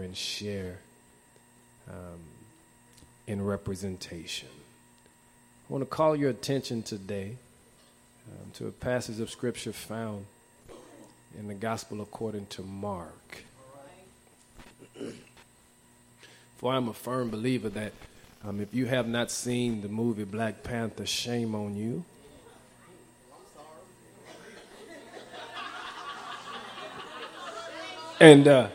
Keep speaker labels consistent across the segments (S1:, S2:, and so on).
S1: and share um, in representation. I want to call your attention today um, to a passage of Scripture found in the Gospel according to Mark. For I'm a firm believer that um, if you have not seen the movie Black Panther, shame on you. And uh,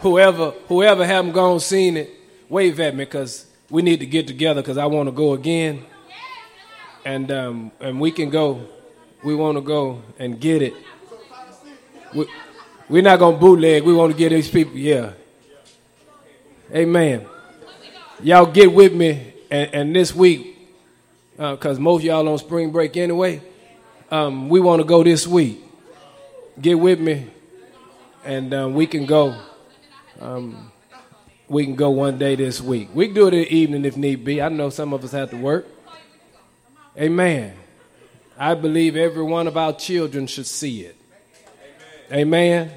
S1: whoever whoever haven't gone seen it, wave at me because we need to get together because I want to go again. And um, and we can go. We want to go and get it. We, we're not gonna bootleg. We want to get these people. Yeah. Amen. Y'all get with me, and, and this week, because uh, most y'all on spring break anyway. Um, we want to go this week. Get with me, and um, we can go. Um, we can go one day this week. We can do it in the evening if need be. I know some of us have to work. Amen. I believe every one of our children should see it. Amen.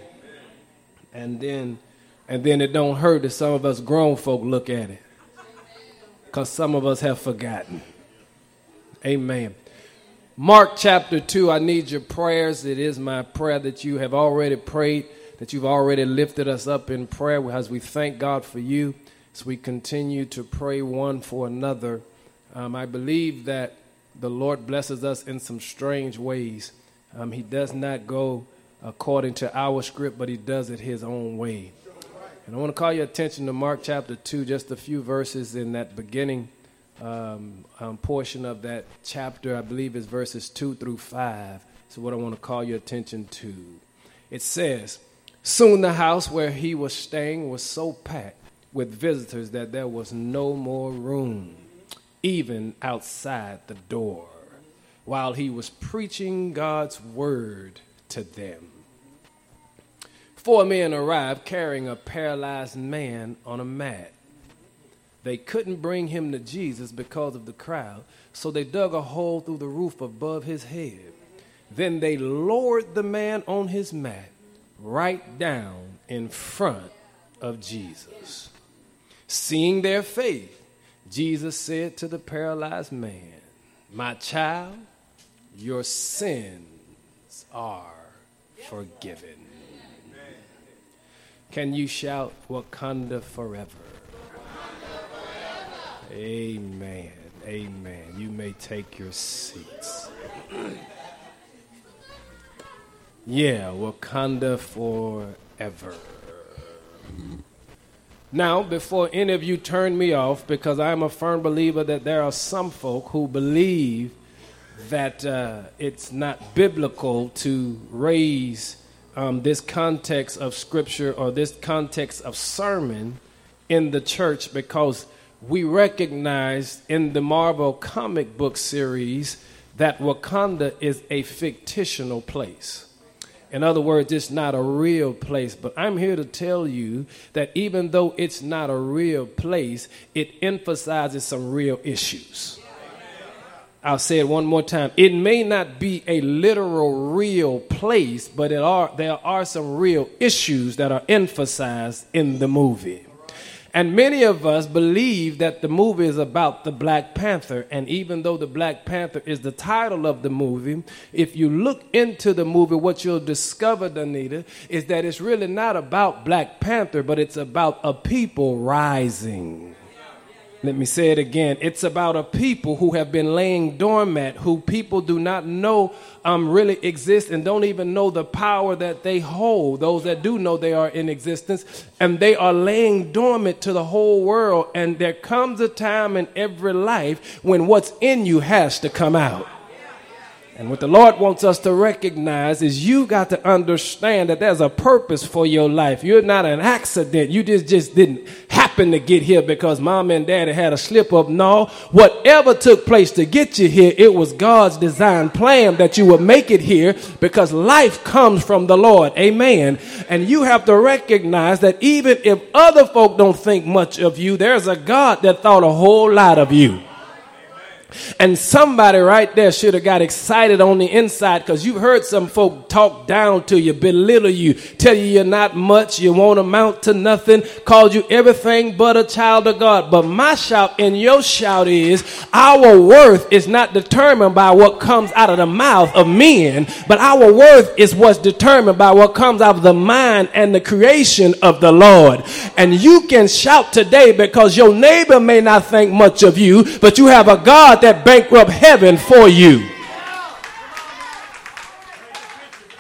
S1: And then and then it don't hurt if some of us grown folk look at it. Because some of us have forgotten. Amen. Mark chapter 2, I need your prayers. It is my prayer that you have already prayed that you've already lifted us up in prayer as we thank God for you, as we continue to pray one for another. Um, I believe that the Lord blesses us in some strange ways. Um, he does not go according to our script, but He does it His own way. And I want to call your attention to Mark chapter 2, just a few verses in that beginning um, um, portion of that chapter. I believe is verses 2 through 5. So, what I want to call your attention to. It says, Soon the house where he was staying was so packed with visitors that there was no more room, even outside the door, while he was preaching God's word to them. Four men arrived carrying a paralyzed man on a mat. They couldn't bring him to Jesus because of the crowd, so they dug a hole through the roof above his head. Then they lowered the man on his mat right down in front of Jesus. Seeing their faith, Jesus said to the paralyzed man, My child, your sins are forgiven. Can you shout Wakanda forever? Amen. Amen. You may take your seats. Yeah, Wakanda forever. Now, before any of you turn me off, because I'm a firm believer that there are some folk who believe that uh, it's not biblical to raise um, this context of scripture or this context of sermon in the church because we recognize in the Marvel comic book series that Wakanda is a fictional place. In other words, it's not a real place. But I'm here to tell you that even though it's not a real place, it emphasizes some real issues. I'll say it one more time. It may not be a literal real place, but are, there are some real issues that are emphasized in the movie. And many of us believe that the movie is about the Black Panther. And even though the Black Panther is the title of the movie, if you look into the movie, what you'll discover, Danita, is that it's really not about Black Panther, but it's about a people rising. Let me say it again. It's about a people who have been laying dormant, who people do not know um, really exist and don't even know the power that they hold. Those that do know they are in existence, and they are laying dormant to the whole world. And there comes a time in every life when what's in you has to come out. And what the Lord wants us to recognize is you got to understand that there's a purpose for your life. You're not an accident. You just, just didn't happen to get here because mom and daddy had a slip up. No, whatever took place to get you here, it was God's design plan that you would make it here because life comes from the Lord. Amen. And you have to recognize that even if other folk don't think much of you, there's a God that thought a whole lot of you. And somebody right there should have got excited on the inside because you've heard some folk talk down to you, belittle you, tell you you're not much, you won't amount to nothing, called you everything but a child of God. But my shout and your shout is our worth is not determined by what comes out of the mouth of men, but our worth is what's determined by what comes out of the mind and the creation of the Lord. And you can shout today because your neighbor may not think much of you, but you have a God that bankrupt heaven for you.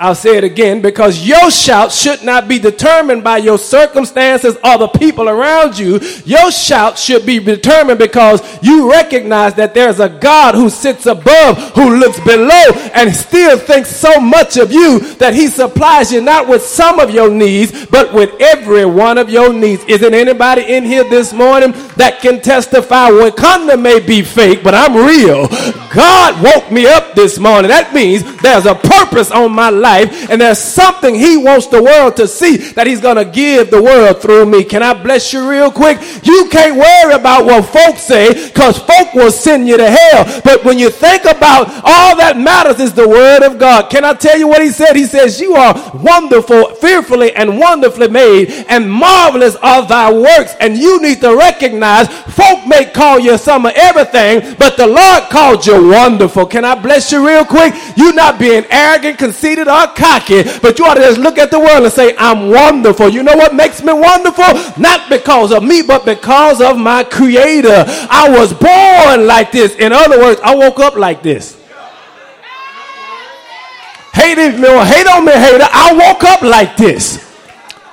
S1: I'll say it again because your shout should not be determined by your circumstances or the people around you. Your shout should be determined because you recognize that there's a God who sits above, who looks below, and still thinks so much of you that he supplies you not with some of your needs, but with every one of your needs. Isn't anybody in here this morning that can testify Wakanda may be fake, but I'm real? God woke me up this morning. That means there's a purpose on my life life, and there's something He wants the world to see that He's going to give the world through me. Can I bless you real quick? You can't worry about what folks say because folk will send you to hell. But when you think about all that matters is the Word of God. Can I tell you what He said? He says, You are wonderful, fearfully and wonderfully made, and marvelous are thy works. And you need to recognize folk may call you some of everything, but the Lord called you wonderful. Can I bless you real quick? You're not being arrogant, conceited, or cocky, but you ought to just look at the world and say, I'm wonderful. You know what makes me wonderful? Not because of me, but because of my creator. I was born like this. In other words, I woke up like this. Hate me or hate on me, hater. I woke up like this.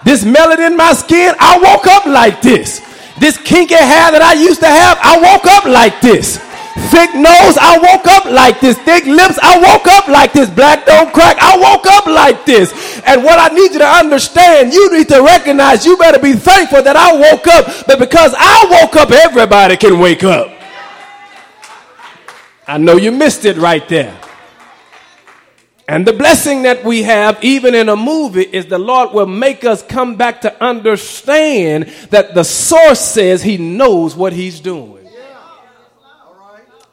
S1: This melanin in my skin, I woke up like this. This kinky hair that I used to have, I woke up like this. Thick nose, I woke up like this. Thick lips, I woke up like this. Black don't crack, I woke up like this. And what I need you to understand, you need to recognize you better be thankful that I woke up. But because I woke up, everybody can wake up. I know you missed it right there. And the blessing that we have, even in a movie, is the Lord will make us come back to understand that the source says he knows what he's doing.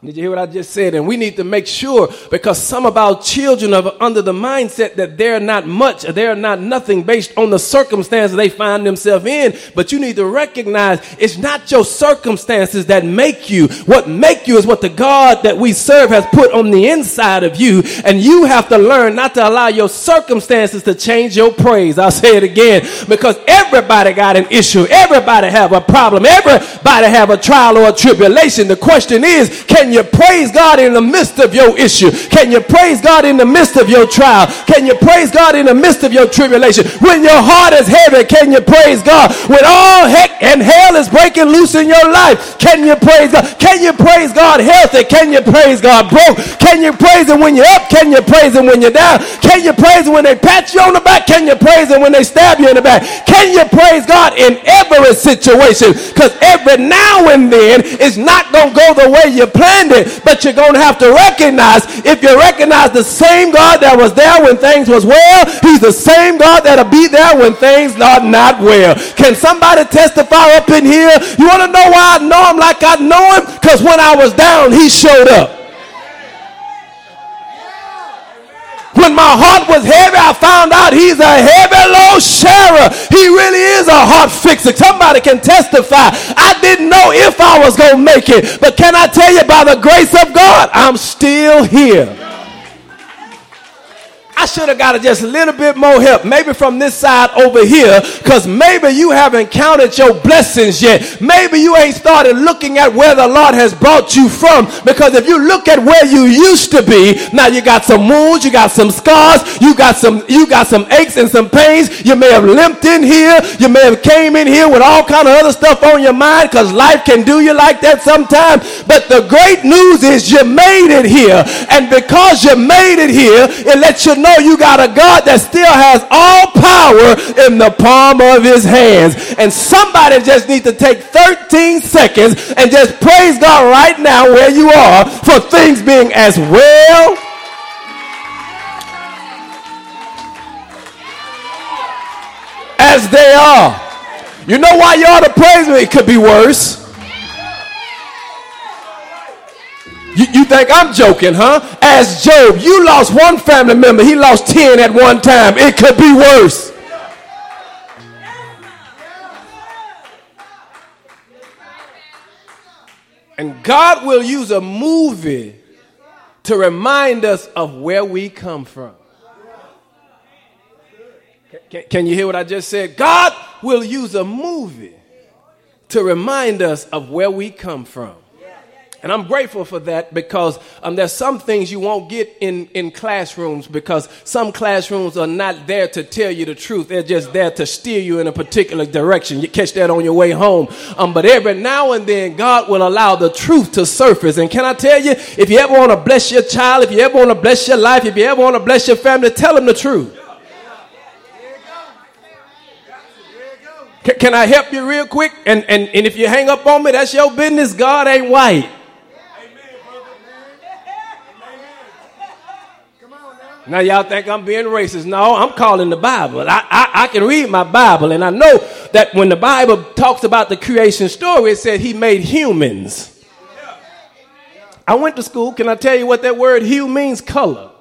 S1: Did you hear what I just said? And we need to make sure because some of our children are under the mindset that they're not much, they're not nothing based on the circumstances they find themselves in. But you need to recognize it's not your circumstances that make you. What make you is what the God that we serve has put on the inside of you. And you have to learn not to allow your circumstances to change your praise. I'll say it again because everybody got an issue. Everybody have a problem. Everybody have a trial or a tribulation. The question is, can you you praise God in the midst of your issue? Can you praise God in the midst of your trial? Can you praise God in the midst of your tribulation? When your heart is heavy, can you praise God? When all heck and hell is breaking loose in your life, can you praise God? Can you praise God healthy? Can you praise God broke? Can you praise Him when you're up? Can you praise Him when you're down? Can you praise Him when they pat you on the back? Can you praise Him when they stab you in the back? Can you praise God in every situation? Because every now and then it's not going to go the way you planned it, but you're going to have to recognize if you recognize the same God that was there when things was well, he's the same God that'll be there when things are not well. Can somebody testify up in here? You want to know why I know him like I know him? Because when I was down, he showed up. When my heart was heavy, I found out he's a heavy load sharer. He really is a heart fixer. Somebody can testify. I didn't know if I was going to make it, but can I tell you by the grace of God, I'm still here. I should have got just a little bit more help, maybe from this side over here, because maybe you haven't counted your blessings yet. Maybe you ain't started looking at where the Lord has brought you from. Because if you look at where you used to be, now you got some wounds, you got some scars, you got some you got some aches and some pains. You may have limped in here, you may have came in here with all kind of other stuff on your mind, because life can do you like that sometimes. But the great news is you made it here, and because you made it here, it lets you know know you got a God that still has all power in the palm of his hands. And somebody just needs to take 13 seconds and just praise God right now where you are for things being as well as they are. You know why you ought to praise me? It could be worse. You, you think I'm joking, huh? As Job, you lost one family member, he lost 10 at one time. It could be worse. And God will use a movie to remind us of where we come from. Can, can, you hear what I just said? God will use a movie to remind us of where we come from. And I'm grateful for that because um, there's some things you won't get in, in classrooms because some classrooms are not there to tell you the truth. They're just there to steer you in a particular direction. You catch that on your way home. Um, but every now and then, God will allow the truth to surface. And can I tell you, if you ever want to bless your child, if you ever want to bless your life, if you ever want to bless your family, tell them the truth. Can I help you real quick? And, and, and if you hang up on me, that's your business. God ain't white. Now y'all think I'm being racist. No, I'm calling the Bible. I, I, I, can read my Bible, and I know that when the Bible talks about the creation story, it said he made humans. I went to school. Can I tell you what that word hue means? Color.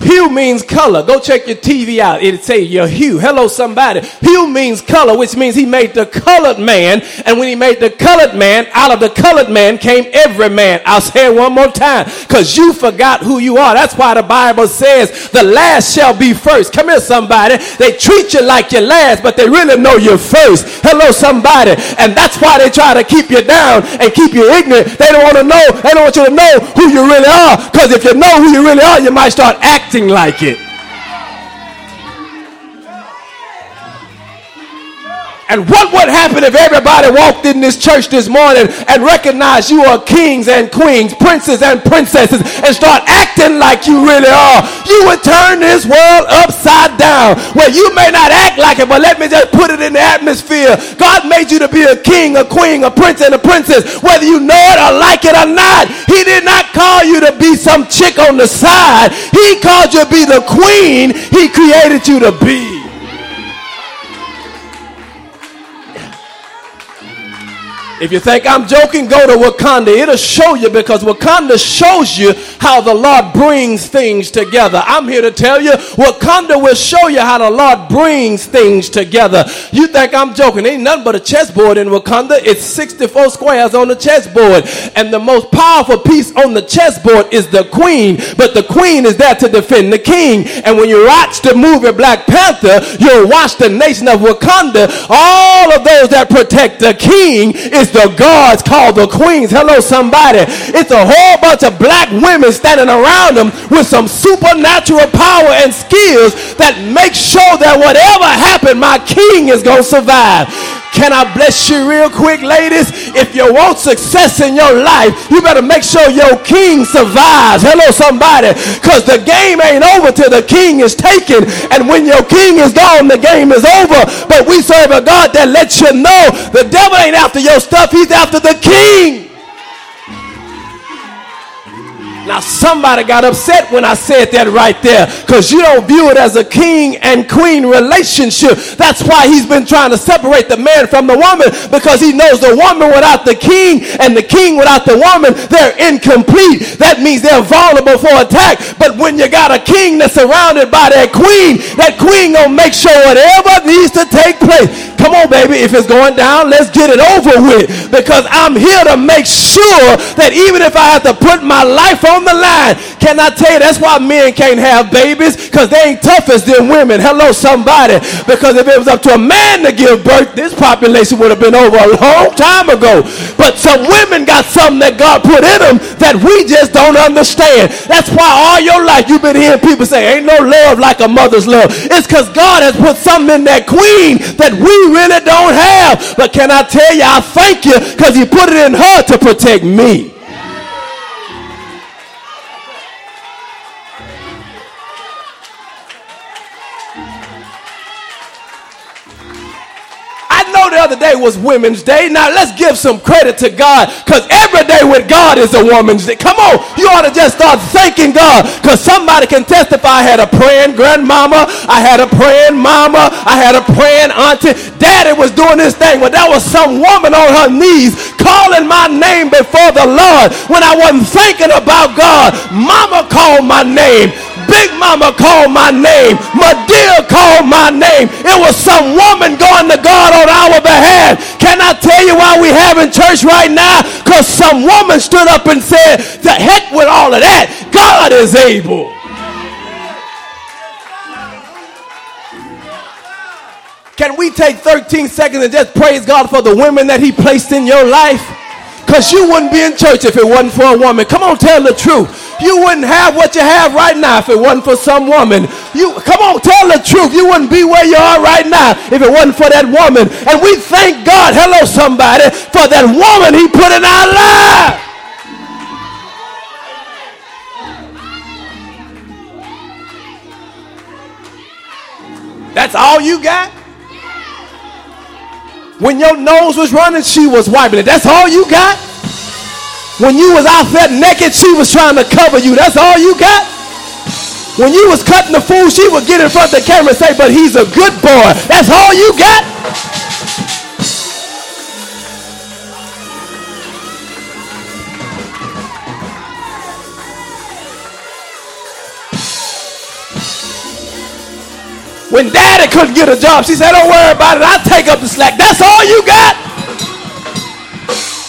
S1: Hue means color. Go check your TV out. It'll say your hue. Hello, somebody. Hue means color, which means he made the colored man. And when he made the colored man, out of the colored man came every man. I'll say it one more time because you forgot who you are. That's why the Bible says the last shall be first. Come here, somebody. They treat you like you're last, but they really know you're first. Hello, somebody. And that's why they try to keep you down and keep you ignorant. They don't want to know. They don't want you to know who you really are because if you know who you really are, you might start acting acting like it. And what would happen if everybody walked in this church this morning and recognized you are kings and queens, princes and princesses, and start acting like you really are? You would turn this world upside down. Well, you may not act like it, but let me just put it in the atmosphere. God made you to be a king, a queen, a prince, and a princess, whether you know it or like it or not. He did not call you to be some chick on the side. He called you to be the queen he created you to be. If you think I'm joking, go to Wakanda. It'll show you because Wakanda shows you how the Lord brings things together. I'm here to tell you, Wakanda will show you how the Lord brings things together. You think I'm joking? Ain't nothing but a chessboard in Wakanda. It's 64 squares on the chessboard. And the most powerful piece on the chessboard is the queen. But the queen is there to defend the king. And when you watch the movie Black Panther, you'll watch the nation of Wakanda. All of those that protect the king is the guards called the queens. Hello, somebody. It's a whole bunch of black women standing around them with some supernatural power and skills that make sure that whatever happened, my king is going to survive. Can I bless you real quick, ladies? If you want success in your life, you better make sure your king survives. Hello, somebody. Because the game ain't over till the king is taken. And when your king is gone, the game is over. But we serve a God that lets you know the devil ain't after your stuff, he's after the king. Now, somebody got upset when I said that right there because you don't view it as a king and queen relationship. That's why he's been trying to separate the man from the woman because he knows the woman without the king and the king without the woman, they're incomplete. That means they're vulnerable for attack. But when you got a king that's surrounded by that queen, that queen gonna make sure whatever needs to take place. Come on, baby, if it's going down, let's get it over with because I'm here to make sure that even if I have to put my life on the line. Can I tell you that's why men can't have babies? Because they ain't tough as them women. Hello, somebody. Because if it was up to a man to give birth, this population would have been over a long time ago. But some women got something that God put in them that we just don't understand. That's why all your life you've been hearing people say, ain't no love like a mother's love. It's because God has put something in that queen that we really don't have. But can I tell you, I thank you because he put it in her to protect me. The other day was Women's Day. Now let's give some credit to God because every day with God is a woman's day. Come on, you ought to just start thanking God because somebody can testify. I had a praying grandmama, I had a praying mama, I had a praying auntie. Daddy was doing this thing, but that was some woman on her knees calling my name before the Lord when I wasn't thinking about God. Mama called my name. Big Mama called my name. Madea called my name. It was some woman going to God on our behalf. Can I tell you why we have in church right now? Because some woman stood up and said, the heck with all of that. God is able. Can we take 13 seconds and just praise God for the women that he placed in your life? Because you wouldn't be in church if it wasn't for a woman. Come on, tell the truth. You wouldn't have what you have right now if it wasn't for some woman. You come on, tell the truth. You wouldn't be where you are right now if it wasn't for that woman. And we thank God, hello somebody, for that woman he put in our life. That's all you got? When your nose was running, she was wiping it. That's all you got? When you was out there naked, she was trying to cover you. That's all you got? When you was cutting the food, she would get in front of the camera and say, but he's a good boy. That's all you got? When daddy couldn't get a job, she said, don't worry about it. I'll take up the slack. That's all you got?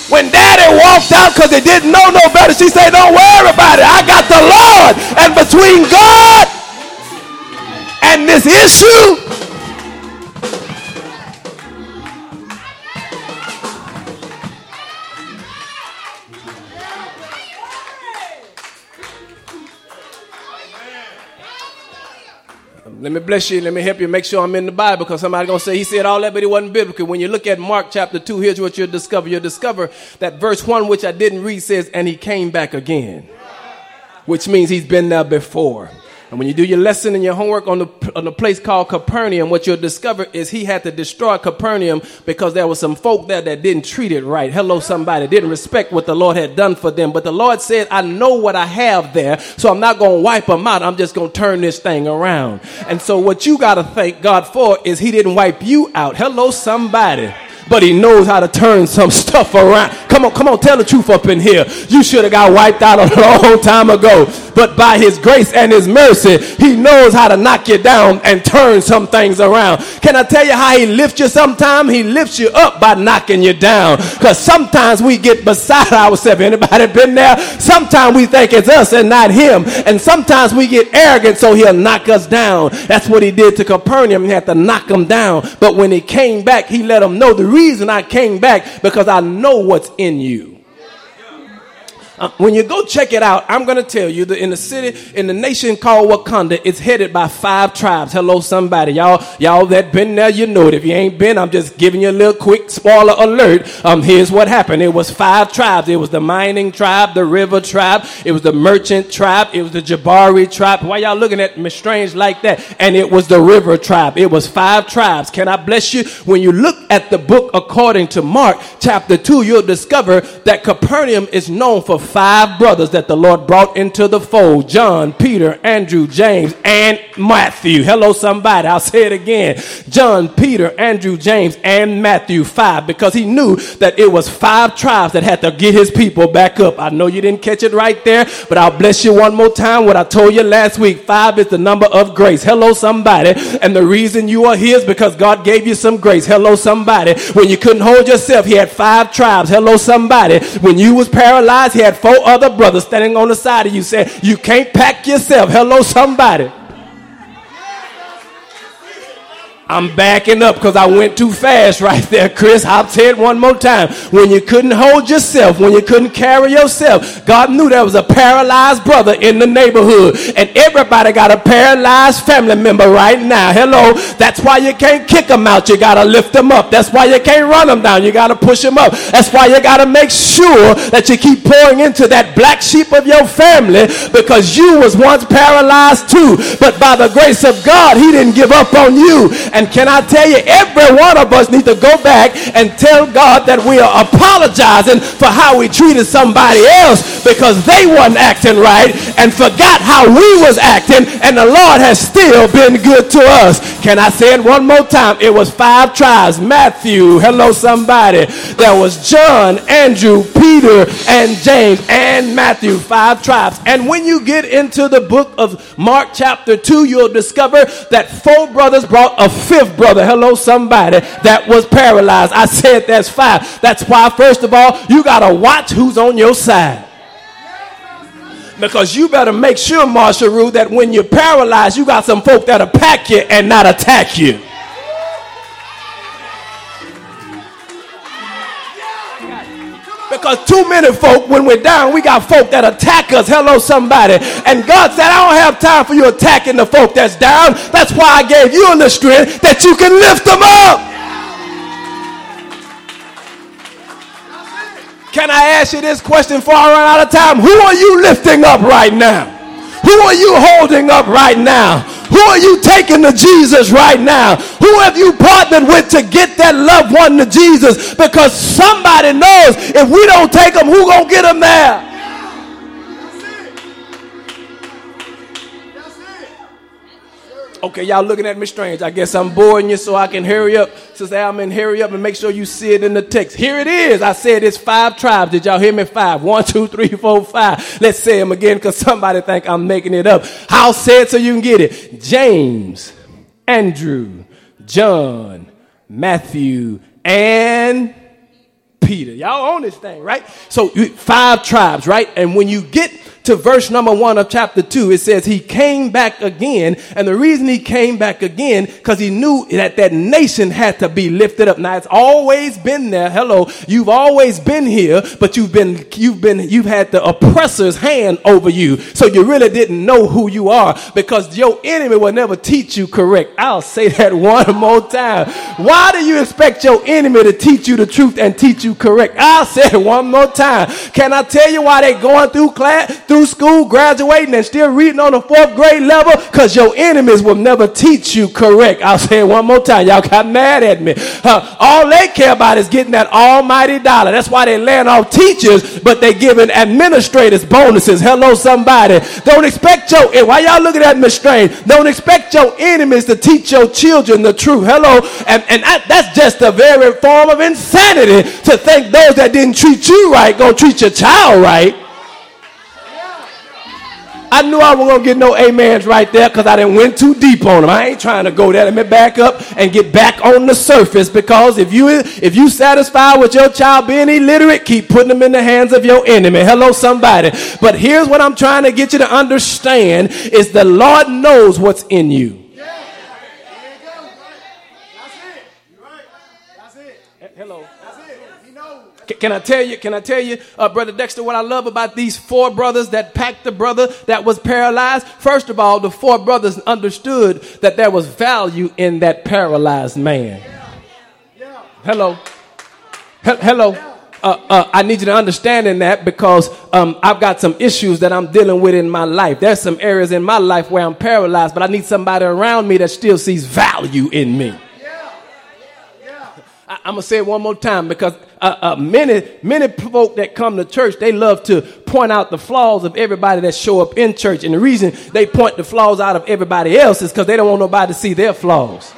S1: When daddy walked out because he didn't know no better, she said, Don't worry about it. I got the Lord. And between God and this issue, Let me bless you. Let me help you make sure I'm in the Bible because somebody going to say he said all that, but it wasn't biblical. When you look at Mark chapter 2, here's what you'll discover. You'll discover that verse 1, which I didn't read, says, and he came back again, which means he's been there before. And when you do your lesson and your homework on the, on the place called Capernaum, what you'll discover is he had to destroy Capernaum because there was some folk there that didn't treat it right. Hello, somebody. Didn't respect what the Lord had done for them. But the Lord said, I know what I have there, so I'm not going to wipe them out. I'm just going to turn this thing around. And so what you got to thank God for is he didn't wipe you out. Hello, somebody but he knows how to turn some stuff around. Come on, come on, tell the truth up in here. You should have got wiped out a long time ago. But by his grace and his mercy, he knows how to knock you down and turn some things around. Can I tell you how he lifts you sometimes? He lifts you up by knocking you down. Because sometimes we get beside ourselves. Anybody been there? Sometimes we think it's us and not him. And sometimes we get arrogant so he'll knock us down. That's what he did to Capernaum. He had to knock him down. But when he came back, he let him know the reason I came back because I know what's in you. Uh, when you go check it out, I'm going to tell you that in the city, in the nation called Wakanda, it's headed by five tribes. Hello, somebody. Y'all, y'all that been there, you know it. If you ain't been, I'm just giving you a little quick spoiler alert. Um, here's what happened. It was five tribes. It was the mining tribe, the river tribe. It was the merchant tribe. It was the Jabari tribe. Why y'all looking at me strange like that? And it was the river tribe. It was five tribes. Can I bless you? When you look at the book according to Mark chapter two, you'll discover that Capernaum is known for five brothers that the Lord brought into the fold John, Peter, Andrew, James, and Matthew. Hello, somebody. I'll say it again John, Peter, Andrew, James, and Matthew. Five, because he knew that it was five tribes that had to get his people back up. I know you didn't catch it right there, but I'll bless you one more time. What I told you last week five is the number of grace. Hello, somebody. And the reason you are here is because God gave you some grace. Hello, somebody. When you couldn't hold yourself, he had five tribes. Hello, somebody. When you was paralyzed, he had four other brothers standing on the side of you saying, You can't pack yourself. Hello, somebody. I'm backing up because I went too fast right there, Chris. I'll say it one more time. When you couldn't hold yourself, when you couldn't carry yourself, God knew there was a paralyzed brother in the neighborhood. And everybody got a paralyzed family member right now. Hello. That's why you can't kick them out. You got to lift them up. That's why you can't run them down. You got to push them up. That's why you got to make sure that you keep pouring into that black sheep of your family because you was once paralyzed too. But by the grace of God, he didn't give up on you And can I tell you, every one of us needs to go back and tell God that we are apologizing for how we treated somebody else because they weren't acting right and forgot how we was acting and the Lord has still been good to us. Can I say it one more time? It was five tribes. Matthew, hello somebody. There was John, Andrew, Peter, and James, and Matthew, five tribes. And when you get into the book of Mark chapter 2, you'll discover that four brothers brought a fifth brother. Hello somebody that was paralyzed. I said that's five. That's why first of all, you got to watch who's on your side. Because you better make sure, Marshall Rue, that when you're paralyzed, you got some folk that'll pack you and not attack you. Because too many folk, when we're down, we got folk that attack us. Hello, somebody. And God said, I don't have time for you attacking the folk that's down. That's why I gave you the strength that you can lift them up. Can I ask you this question before I run out of time? Who are you lifting up right now? Who are you holding up right now? Who are you taking to Jesus right now? Who have you partnered with to get that loved one to Jesus? Because somebody knows if we don't take them, who gonna get them there? Okay, y'all looking at me strange. I guess I'm boring you so I can hurry up. Sister Alman, hurry up and make sure you see it in the text. Here it is. I said it's five tribes. Did y'all hear me? Five. One, two, three, four, five. Let's say them again because somebody think I'm making it up. I'll say it so you can get it. James, Andrew, John, Matthew, and Peter. Y'all own this thing, right? So five tribes, right? And when you get to verse number one of chapter two, it says he came back again. And the reason he came back again, because he knew that that nation had to be lifted up. Now it's always been there. Hello. You've always been here, but you've been, you've been, you've had the oppressor's hand over you. So you really didn't know who you are because your enemy will never teach you correct. I'll say that one more time. Why do you expect your enemy to teach you the truth and teach you correct? I'll say it one more time. Can I tell you why they're going through class, through through school, graduating, and still reading on the fourth grade level because your enemies will never teach you correct. I'll say it one more time. Y'all got mad at me. Uh, all they care about is getting that almighty dollar. That's why they land off teachers, but they giving administrators bonuses. Hello, somebody. Don't expect your, why y'all looking at me strange? Don't expect your enemies to teach your children the truth. Hello. And, and I, that's just a very form of insanity to think those that didn't treat you right gonna treat your child right. I knew I wasn't gonna get no amens right there because I didn't went too deep on them. I ain't trying to go there. Let me back up and get back on the surface because if you if you satisfied with your child being illiterate, keep putting them in the hands of your enemy. Hello, somebody. But here's what I'm trying to get you to understand: is the Lord knows what's in you. Can I tell you, can I tell you, uh, Brother Dexter, what I love about these four brothers that packed the brother that was paralyzed? First of all, the four brothers understood that there was value in that paralyzed man. Hello. He- hello. Uh, uh, I need you to understand in that because um, I've got some issues that I'm dealing with in my life. There's some areas in my life where I'm paralyzed, but I need somebody around me that still sees value in me. I, am gonna say it one more time because uh, uh, many many folk that come to church they love to point out the flaws of everybody that show up in church, and the reason they point the flaws out of everybody else is because they don't want nobody to see their flaws.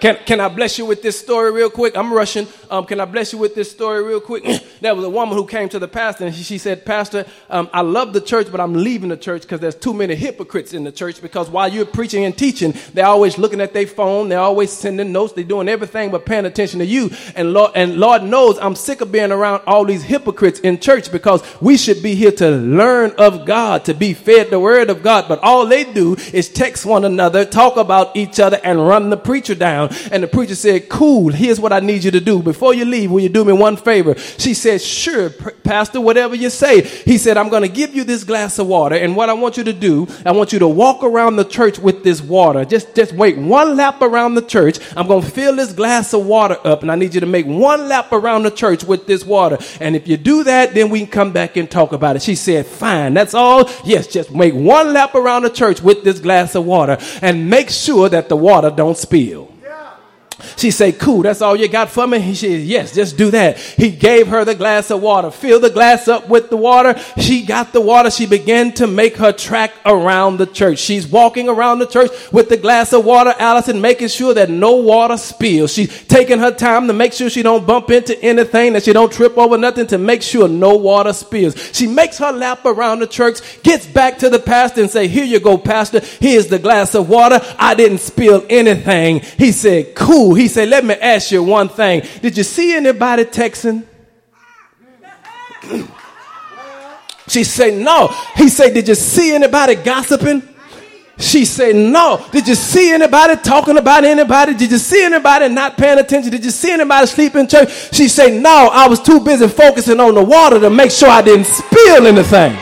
S1: Can, can I bless you with this story real quick? I'm rushing. Um, can I bless you with this story real quick? there was a woman who came to the pastor and she, she said, Pastor, um, I love the church, but I'm leaving the church because there's too many hypocrites in the church because while you're preaching and teaching, they're always looking at their phone. They're always sending notes. They're doing everything but paying attention to you. And Lord, and Lord knows I'm sick of being around all these hypocrites in church because we should be here to learn of God, to be fed the word of God. But all they do is text one another, talk about each other, and run the preacher down. And the preacher said, Cool, here's what I need you to do. Before you leave, will you do me one favor? She said, Sure, Pastor, whatever you say. He said, I'm going to give you this glass of water. And what I want you to do, I want you to walk around the church with this water. Just, just wait one lap around the church. I'm going to fill this glass of water up, and I need you to make one lap around the church with this water. And if you do that, then we can come back and talk about it. She said, Fine, that's all. Yes, just make one lap around the church with this glass of water and make sure that the water don't spill. She said, cool, that's all you got for me? He said, yes, just do that. He gave her the glass of water, Fill the glass up with the water. She got the water. She began to make her track around the church. She's walking around the church with the glass of water, Allison, making sure that no water spills. She's taking her time to make sure she don't bump into anything, that she don't trip over nothing to make sure no water spills. She makes her lap around the church, gets back to the pastor and say, here you go, pastor. Here's the glass of water. I didn't spill anything. He said, cool. He said, Let me ask you one thing. Did you see anybody texting? she said, No. He said, Did you see anybody gossiping? She said, No. Did you see anybody talking about anybody? Did you see anybody not paying attention? Did you see anybody sleep in church? She said, No. I was too busy focusing on the water to make sure I didn't spill anything.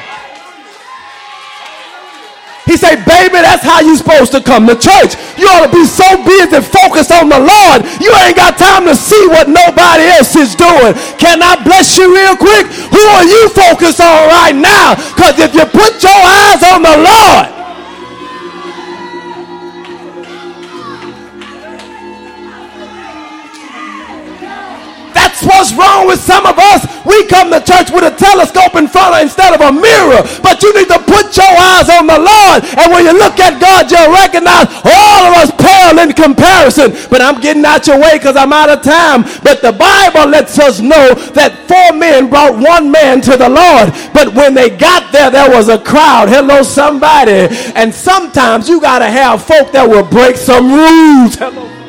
S1: He said, baby, that's how you supposed to come to church. You ought to be so busy focused on the Lord. You ain't got time to see what nobody else is doing. Can I bless you real quick? Who are you focused on right now? Because if you put your eyes on the Lord, That's what's wrong with some of us. We come to church with a telescope in front of instead of a mirror. But you need to put your eyes on the Lord. And when you look at God, you'll recognize all of us pale in comparison. But I'm getting out your way because I'm out of time. But the Bible lets us know that four men brought one man to the Lord. But when they got there, there was a crowd. Hello, somebody. And sometimes you got to have folk that will break some rules. Hello.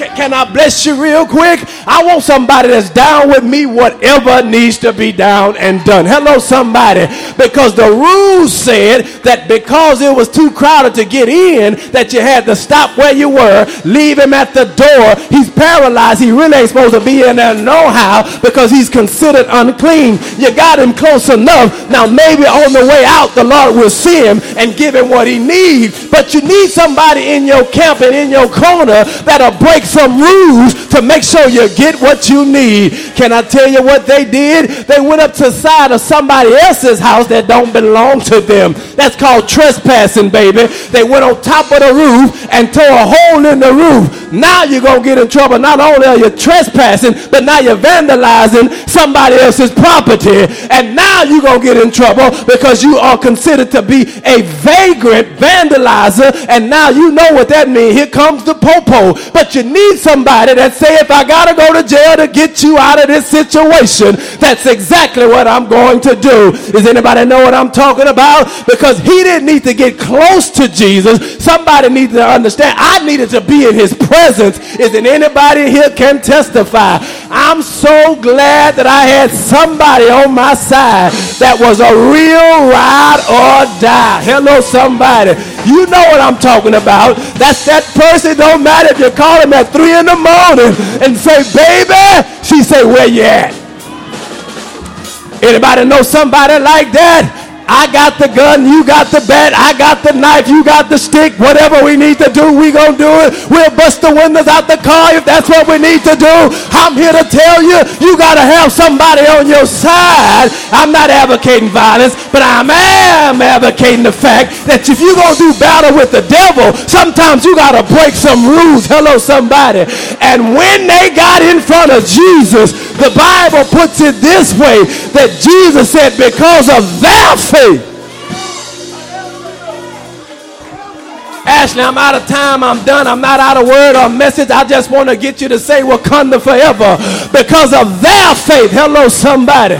S1: Can, can, I bless you real quick? I want somebody that's down with me, whatever needs to be down and done. Hello, somebody. Because the rules said that because it was too crowded to get in, that you had to stop where you were, leave him at the door. He's paralyzed. He really ain't supposed to be in there no how because he's considered unclean. You got him close enough. Now, maybe on the way out, the Lord will see him and give him what he needs. But you need somebody in your camp and in your corner that'll break some rules to make sure you get what you need. Can I tell you what they did? They went up to the side of somebody else's house that don't belong to them. That's called trespassing, baby. They went on top of the roof and tore a hole in the roof. Now you're going to get in trouble. Not only are you trespassing, but now you're vandalizing somebody else's property. And now you're going to get in trouble because you are considered to be a vagrant vandalizer. And now you know what that means. Here comes the popo. But you need need somebody that say, if I got to go to jail to get you out of this situation, that's exactly what I'm going to do. Does anybody know what I'm talking about? Because he didn't need to get close to Jesus. Somebody needs to understand. I needed to be in his presence. Isn't anybody here can testify? I'm so glad that I had somebody on my side that was a real ride or die. Hello, somebody. You know what I'm talking about. That's that person. Don't matter if you call him at three in the morning and say, baby, she say, where you at? Anybody know somebody like that? I got the gun, you got the bat, I got the knife, you got the stick. Whatever we need to do, we gonna do it. We'll bust the windows out the car if that's what we need to do. I'm here to tell you, you gotta have somebody on your side. I'm not advocating violence, but I am advocating the fact that if you're gonna do battle with the devil, sometimes you gotta break some rules. Hello, somebody. And when they got in front of Jesus, the Bible puts it this way that Jesus said, because of their faith, Ashley, I'm out of time. I'm done. I'm not out of word or message. I just want to get you to say Wakanda forever because of their faith. Hello, somebody.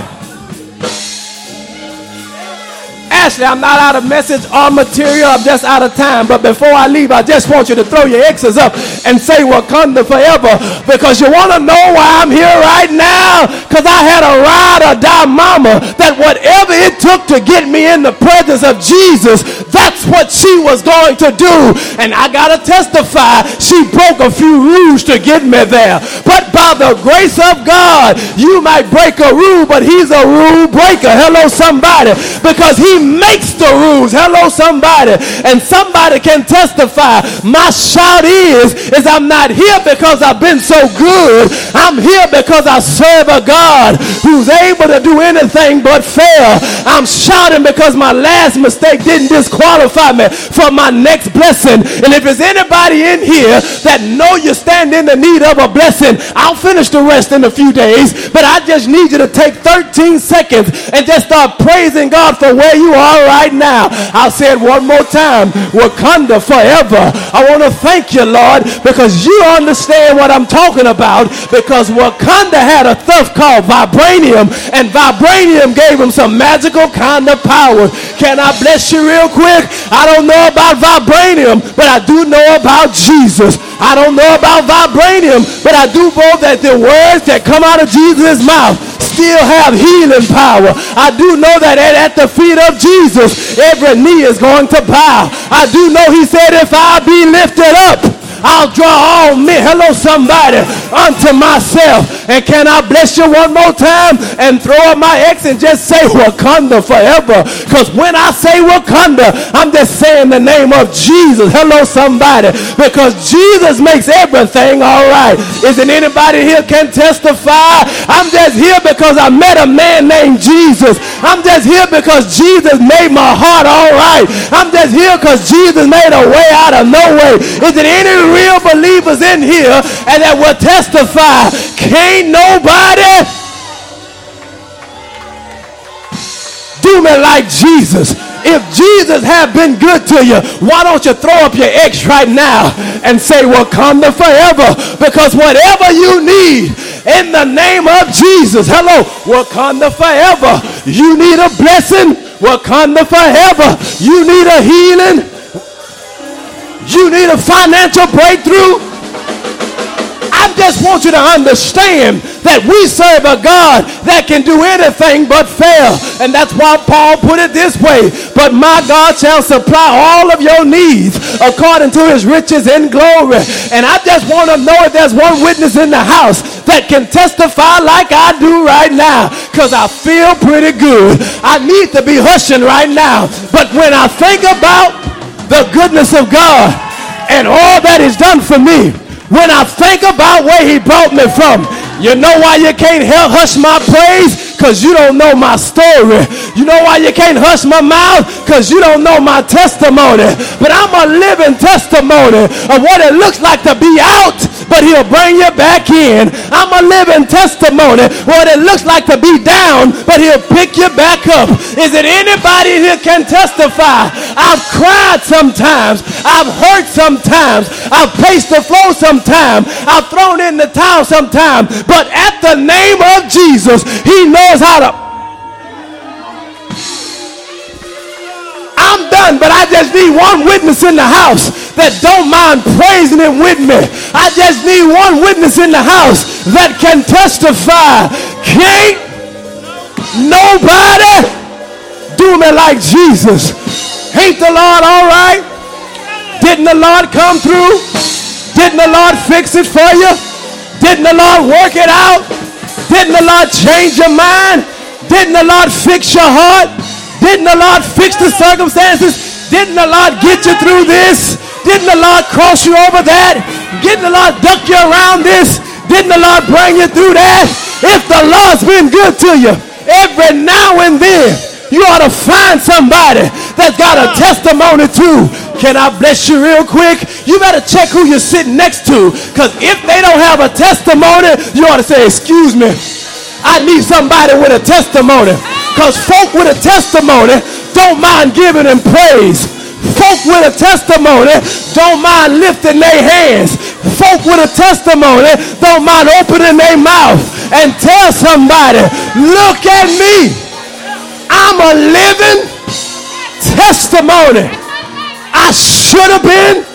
S1: Ashley, I'm not out of message or material. I'm just out of time. But before I leave, I just want you to throw your X's up and say Wakanda forever because you want to know why I'm here right now. Because I had a ride or die mama that whatever it took to get me in the presence of Jesus, that's what she was going to do. And I got to testify, she broke a few rules to get me there. But by the grace of God, you might break a rule, but he's a rule breaker. Hello, somebody. Because he makes the rules. Hello, somebody. And somebody can testify. My shout is, is I'm not here because I've been so good. I'm here because I serve a God who's able to do anything but fail. I'm shouting because my last mistake didn't disqualify me for my next blessing. And if there's anybody in here that know you stand in the need of a blessing, I'll finish the rest in a few days. But I just need you to take 13 seconds and just start praising God for where you are right now. I'll say it one more time. Wakanda forever. I want to thank you, Lord, because you understand what I'm talking about. Because Wakanda had a stuff called vibranium, and vibranium gave him some magical kind of power. Can I bless you real quick? I don't know about vibranium, but I do know about Jesus. I don't know about vibranium, but I do that the words that come out of Jesus' mouth still have healing power. I do know that at, the feet of Jesus, every knee is going to bow. I do know he said, if I be lifted up, I'll draw all men, hello somebody, unto myself. And can I bless you one more time and throw up my X and just say Wakanda forever? Because when I say Wakanda, I'm just saying the name of Jesus. Hello somebody. Because Jesus makes everything all right. Isn't anybody here can testify? I'm just here because I met a man named Jesus. I'm just here because Jesus made my heart all right. I'm just here because Jesus made a way out of no way. Is it any real believers in here and that will testify. Can't nobody do me like Jesus. If Jesus have been good to you, why don't you throw up your X right now and say, Wakanda forever. Because whatever you need in the name of Jesus, hello, Wakanda forever. You need a blessing, Wakanda forever. You need a healing, you need a financial breakthrough? I just want you to understand that we serve a God that can do anything but fail. And that's why Paul put it this way. But my God shall supply all of your needs according to his riches in glory. And I just want to know if there's one witness in the house that can testify like I do right now. Because I feel pretty good. I need to be hushing right now. But when I think about the goodness of God and all that is done for me, when I think about where he brought me from, you know why you can't help hush my praise? Because you don't know my story. You know why you can't hush my mouth? Because you don't know my testimony. But I'm a living testimony of what it looks like to be out but he'll bring you back in. I'm a living testimony what it looks like to be down, but he'll pick you back up. Is it anybody here can testify? I've cried sometimes. I've hurt sometimes. I've paced the floor sometimes. I've thrown in the towel sometimes. But at the name of Jesus, he knows how to I'm done, but I just need one witness in the house that don't mind praising him with me. I just need one witness in the house that can testify. Can't nobody do me like Jesus. Ain't the Lord all right? Didn't the Lord come through? Didn't the Lord fix it for you? Didn't the Lord work it out? Didn't the Lord change your mind? Didn't the Lord fix your heart? Didn't the Lord fix the circumstances? Didn't the Lord get you through this? Didn't the Lord cross you over that? Didn't the Lord duck you around this? Didn't the Lord bring you through that? If the Lord's been good to you, every now and then, you ought to find somebody that's got a testimony too. Can I bless you real quick? You better check who you're sitting next to. Because if they don't have a testimony, you ought to say, excuse me. I need somebody with a testimony. Because folk with a testimony don't mind giving them praise. Folk with a testimony don't mind lifting their hands. Folk with a testimony don't mind opening their mouth and tell somebody, look at me. I'm a living testimony. I should have been.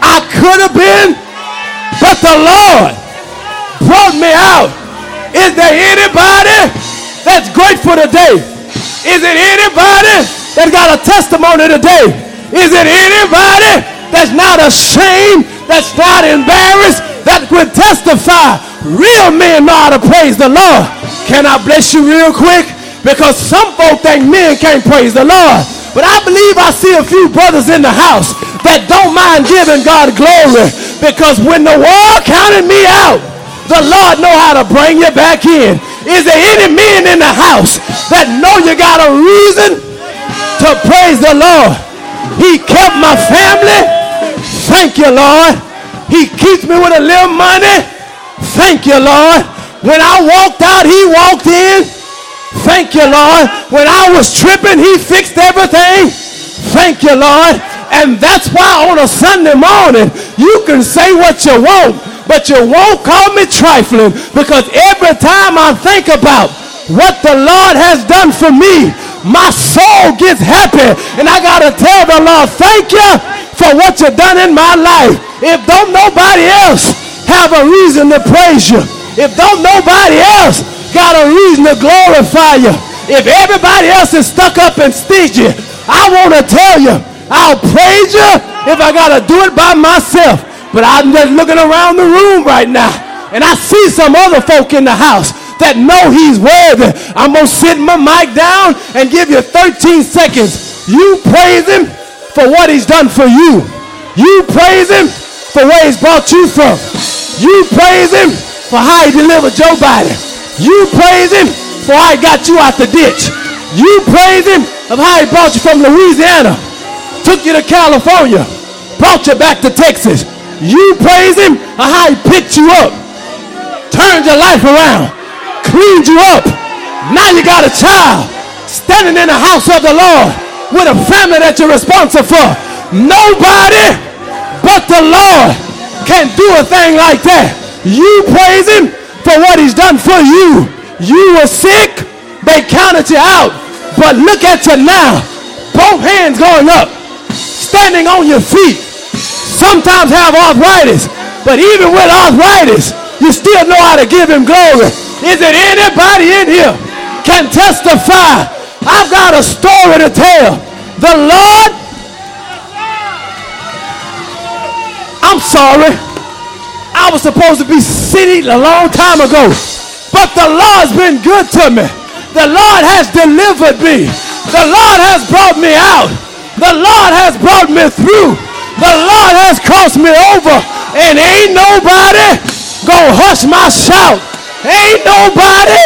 S1: I could have been. But the Lord brought me out. Is there anybody that's grateful today? Is it anybody that got a testimony today? Is it anybody that's not ashamed, that's not embarrassed, that would testify. Real men know how to praise the Lord. Can I bless you real quick? Because some folk think men can't praise the Lord. But I believe I see a few brothers in the house that don't mind giving God glory. Because when the world counted me out, the Lord know how to bring you back in. Is there any men in the house that know you got a reason to praise the Lord? He kept my family. Thank you, Lord. He keeps me with a little money. Thank you, Lord. When I walked out, he walked in. Thank you, Lord. When I was tripping, he fixed everything. Thank you, Lord. And that's why on a Sunday morning, you can say what you want but you won't call me trifling because every time I think about what the Lord has done for me, my soul gets happy. And I got to tell the Lord, thank you for what you've done in my life. If don't nobody else have a reason to praise you, if don't nobody else got a reason to glorify you, if everybody else is stuck up and stingy, I want to tell you, I'll praise you if I got to do it by myself. But I'm just looking around the room right now, and I see some other folk in the house that know he's worthy. I'm going to sit my mic down and give you 13 seconds. You praise him for what he's done for you. You praise him for where he's brought you from. You praise him for how he delivered Joe Biden. You praise him for he got you out the ditch. You praise him of how he brought you from Louisiana, took you to California, brought you back to Texas, you praise him or how he picked you up, turned your life around, cleaned you up. Now you got a child standing in the house of the Lord with a family that you're responsible for. Nobody but the Lord can do a thing like that. You praise him for what he's done for you. You were sick, they counted you out. But look at you now. Both hands going up, standing on your feet sometimes have arthritis. But even with arthritis, you still know how to give him glory. Is it anybody in here can testify? I've got a story to tell. The Lord, I'm sorry. I was supposed to be sitting a long time ago. But the Lord's been good to me. The Lord has delivered me. The Lord has brought me out. The Lord has brought me through. The Lord has crossed me over, and ain't nobody gonna hush my shout. Ain't nobody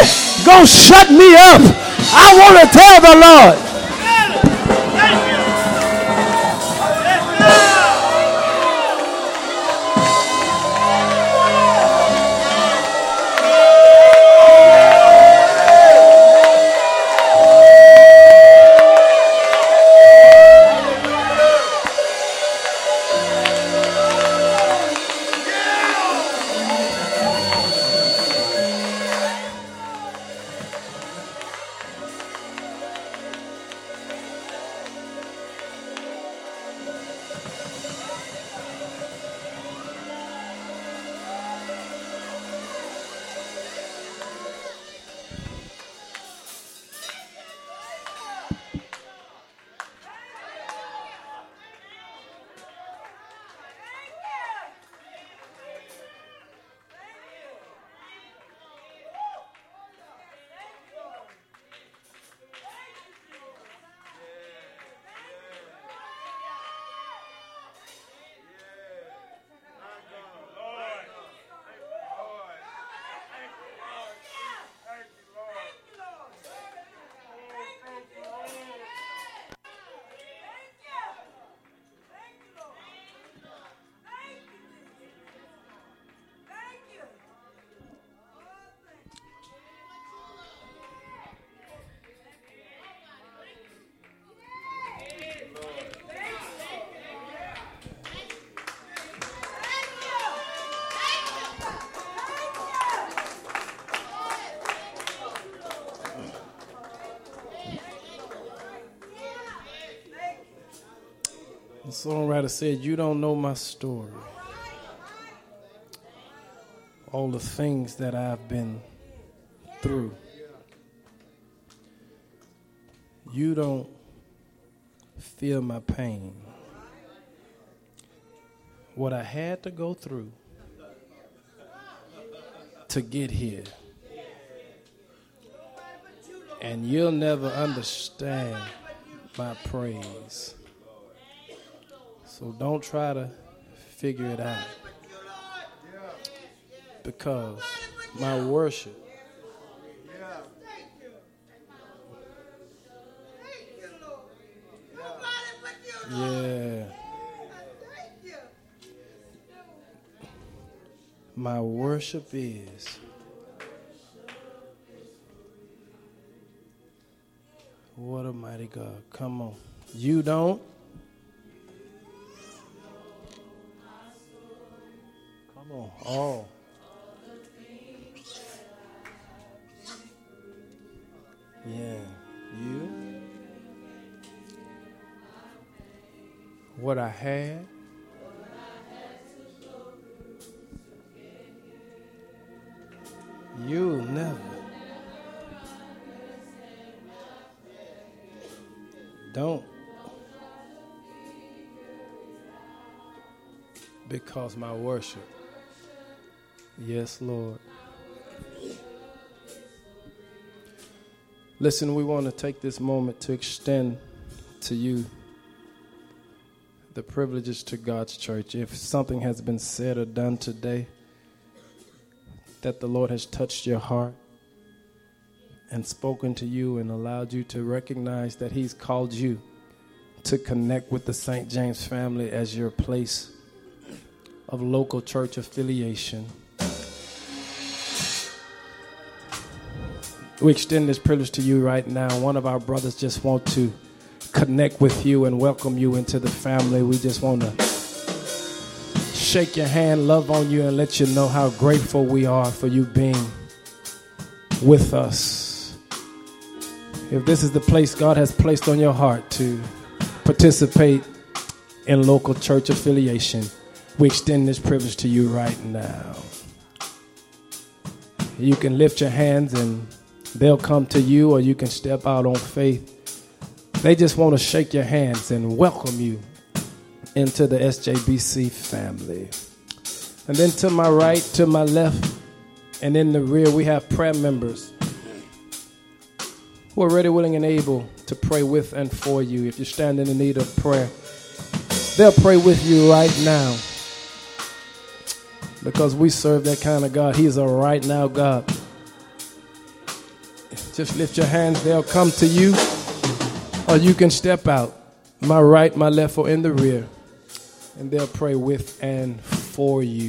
S1: gonna shut me up. I want to tell the Lord, songwriter said, You don't know my story. All the things that I've been through. You don't feel my pain. what I had to go through to get here. And you'll never understand my praise. So don't try to figure it out. Because my worship Yeah. My worship is what a mighty God. Come on. You don't? Oh. Yeah. You? What I had? You'll never. Don't. Because my worship. Yes, Lord. Listen, we want to take this moment to extend to you the privileges to God's church. If something has been said or done today that the Lord has touched your heart and spoken to you and allowed you to recognize that He's called you to connect with the St. James family as your place of local church affiliation. We extend this privilege to you right now. One of our brothers just want to connect with you and welcome you into the family. We just want to shake your hand, love on you, and let you know how grateful we are for you being with us. If this is the place God has placed on your heart to participate in local church affiliation, we extend this privilege to you right now. You can lift your hands and they'll come to you, or you can step out on faith. They just want to shake your hands and welcome you into the SJBC family. And then to my right, to my left, and in the rear, we have prayer members who are ready, willing, and able to pray with and for you. If you're standing in need of prayer, they'll pray with you right now. Because we serve that kind of God. He's a right now God. Just lift your hands, they'll come to you, or you can step out, my right, my left, or in the rear, and they'll pray with and for you.